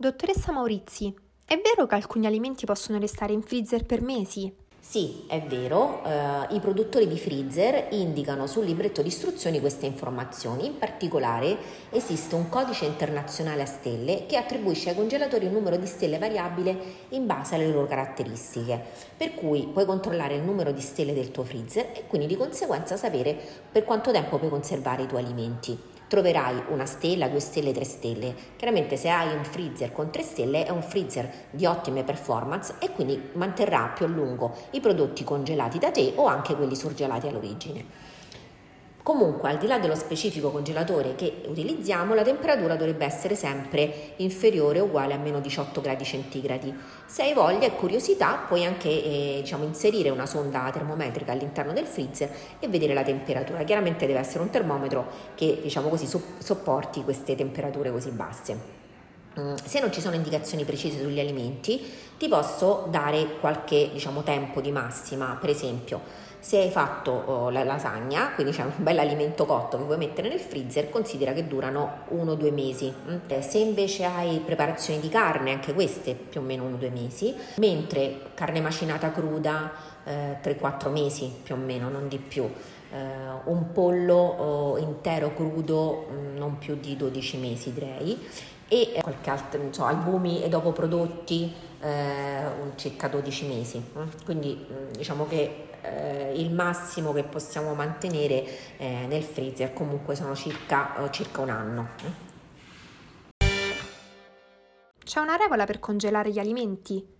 Dottoressa Maurizi, è vero che alcuni alimenti possono restare in freezer per mesi? Sì, è vero, eh, i produttori di freezer indicano sul libretto di istruzioni queste informazioni, in particolare esiste un codice internazionale a stelle che attribuisce ai congelatori un numero di stelle variabile in base alle loro caratteristiche, per cui puoi controllare il numero di stelle del tuo freezer e quindi di conseguenza sapere per quanto tempo puoi conservare i tuoi alimenti troverai una stella, due stelle, tre stelle. Chiaramente se hai un freezer con tre stelle è un freezer di ottime performance e quindi manterrà più a lungo i prodotti congelati da te o anche quelli surgelati all'origine. Comunque, al di là dello specifico congelatore che utilizziamo, la temperatura dovrebbe essere sempre inferiore o uguale a meno 18 gradi centigradi. Se hai voglia e curiosità, puoi anche eh, diciamo, inserire una sonda termometrica all'interno del freezer e vedere la temperatura. Chiaramente deve essere un termometro che diciamo così, sopporti queste temperature così basse. Mm, se non ci sono indicazioni precise sugli alimenti, ti posso dare qualche diciamo, tempo di massima, per esempio se hai fatto oh, la lasagna, quindi c'è un bel alimento cotto che vuoi mettere nel freezer, considera che durano 1-2 mesi. Mm? Se invece hai preparazioni di carne, anche queste più o meno 1-2 mesi, mentre carne macinata cruda eh, 3-4 mesi più o meno, non di più. Uh, un pollo oh, intero crudo mm, non più di 12 mesi direi e qualche altro so, albumi e dopo prodotti eh, circa 12 mesi mm? quindi mm, diciamo che eh, il massimo che possiamo mantenere eh, nel freezer comunque sono circa, eh, circa un anno. C'è una regola per congelare gli alimenti?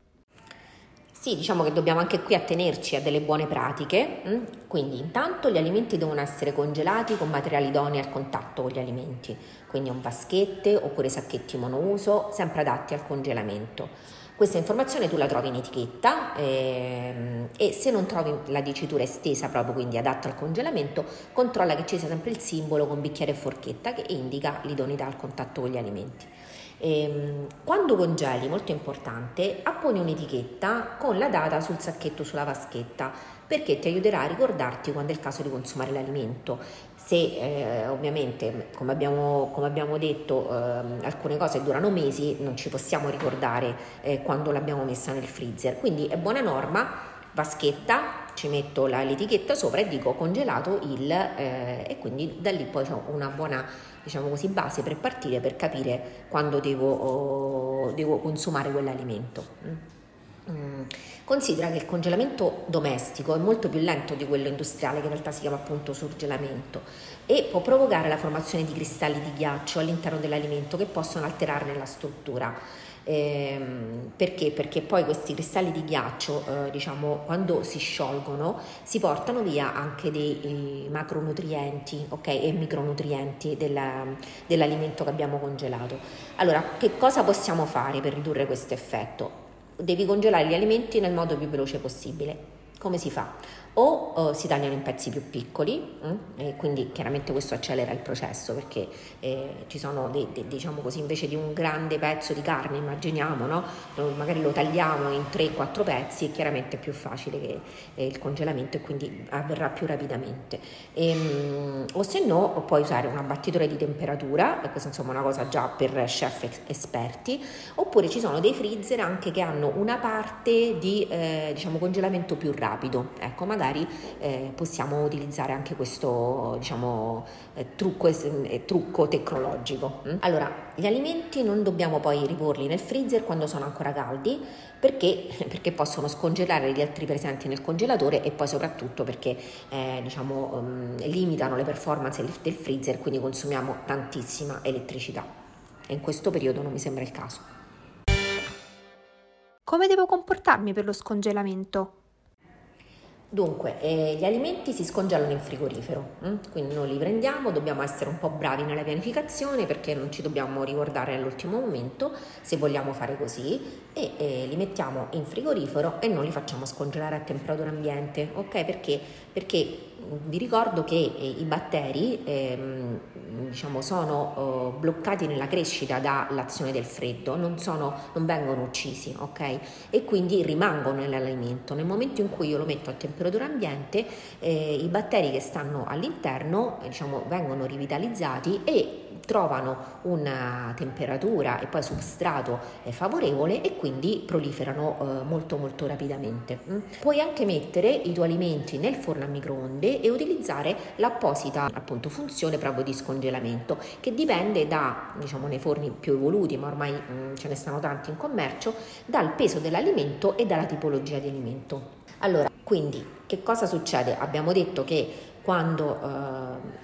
Sì, diciamo che dobbiamo anche qui attenerci a delle buone pratiche, mm? quindi intanto gli alimenti devono essere congelati con materiali idonei al contatto con gli alimenti, quindi un vaschette oppure sacchetti monouso, sempre adatti al congelamento. Questa informazione tu la trovi in etichetta ehm, e se non trovi la dicitura estesa proprio quindi adatta al congelamento, controlla che ci sia sempre il simbolo con bicchiere e forchetta che indica l'idoneità al contatto con gli alimenti. Ehm, quando congeli, molto importante, apponi un'etichetta con la data sul sacchetto sulla vaschetta perché ti aiuterà a ricordarti quando è il caso di consumare l'alimento. Se eh, ovviamente, come abbiamo, come abbiamo detto, eh, alcune cose durano mesi, non ci possiamo ricordare eh, quando l'abbiamo messa nel freezer. Quindi è buona norma vaschetta, ci metto la, l'etichetta sopra e dico congelato il eh, e quindi da lì poi ho una buona diciamo così, base per partire per capire quando devo, oh, devo consumare quell'alimento. Mm. mm. Considera che il congelamento domestico è molto più lento di quello industriale, che in realtà si chiama appunto surgelamento, e può provocare la formazione di cristalli di ghiaccio all'interno dell'alimento che possono alterarne la struttura. Eh, perché? Perché poi questi cristalli di ghiaccio, eh, diciamo, quando si sciolgono, si portano via anche dei macronutrienti okay, e micronutrienti della, dell'alimento che abbiamo congelato. Allora, che cosa possiamo fare per ridurre questo effetto? Devi congelare gli alimenti nel modo più veloce possibile. Come si fa? o uh, si tagliano in pezzi più piccoli mm? e quindi chiaramente questo accelera il processo perché eh, ci sono dei, dei, diciamo così invece di un grande pezzo di carne immaginiamo no? magari lo tagliamo in 3-4 pezzi e chiaramente è più facile che eh, il congelamento e quindi avverrà più rapidamente e, um, o se no puoi usare un abbattitore di temperatura questa insomma è una cosa già per chef esperti oppure ci sono dei freezer anche che hanno una parte di eh, diciamo congelamento più rapido ecco magari magari eh, possiamo utilizzare anche questo diciamo, eh, trucco, eh, trucco, tecnologico. Mm? Allora, gli alimenti non dobbiamo poi riporli nel freezer quando sono ancora caldi perché, perché possono scongelare gli altri presenti nel congelatore e poi soprattutto perché eh, diciamo, um, limitano le performance del freezer, quindi consumiamo tantissima elettricità. E in questo periodo non mi sembra il caso. Come devo comportarmi per lo scongelamento? Dunque, eh, gli alimenti si scongelano in frigorifero, hm? quindi noi li prendiamo, dobbiamo essere un po' bravi nella pianificazione perché non ci dobbiamo ricordare all'ultimo momento se vogliamo fare così e eh, li mettiamo in frigorifero e non li facciamo scongelare a temperatura ambiente, ok? Perché? Perché vi ricordo che eh, i batteri ehm, diciamo, sono eh, bloccati nella crescita dall'azione del freddo, non, sono, non vengono uccisi, ok? E quindi rimangono nell'alimento. Nel momento in cui io lo metto a temperatura ambiente, eh, i batteri che stanno all'interno diciamo, vengono rivitalizzati e trovano una temperatura e poi substrato eh, favorevole e quindi proliferano eh, molto molto rapidamente. Mm. Puoi anche mettere i tuoi alimenti nel forno a microonde e utilizzare l'apposita appunto funzione proprio di scongelamento che dipende da diciamo nei forni più evoluti ma ormai mm, ce ne stanno tanti in commercio dal peso dell'alimento e dalla tipologia di alimento. Allora, quindi che cosa succede? Abbiamo detto che quando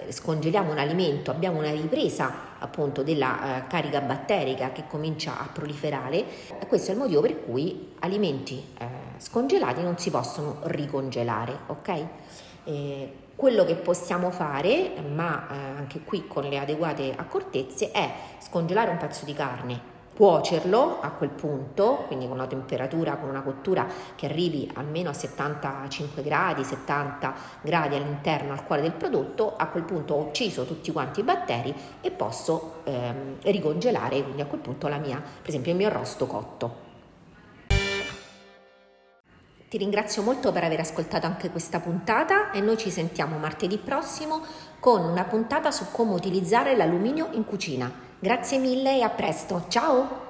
eh, scongeliamo un alimento abbiamo una ripresa appunto della eh, carica batterica che comincia a proliferare e questo è il motivo per cui alimenti eh, scongelati non si possono ricongelare, ok? Eh, quello che possiamo fare, ma eh, anche qui con le adeguate accortezze, è scongelare un pezzo di carne cuocerlo a quel punto, quindi con una temperatura, con una cottura che arrivi almeno a 75 gradi, 70 gradi all'interno, al cuore del prodotto, a quel punto ho ucciso tutti quanti i batteri e posso ehm, ricongelare, quindi a quel punto la mia, per esempio il mio arrosto cotto. Ti ringrazio molto per aver ascoltato anche questa puntata e noi ci sentiamo martedì prossimo con una puntata su come utilizzare l'alluminio in cucina. Grazie mille e a presto. Ciao!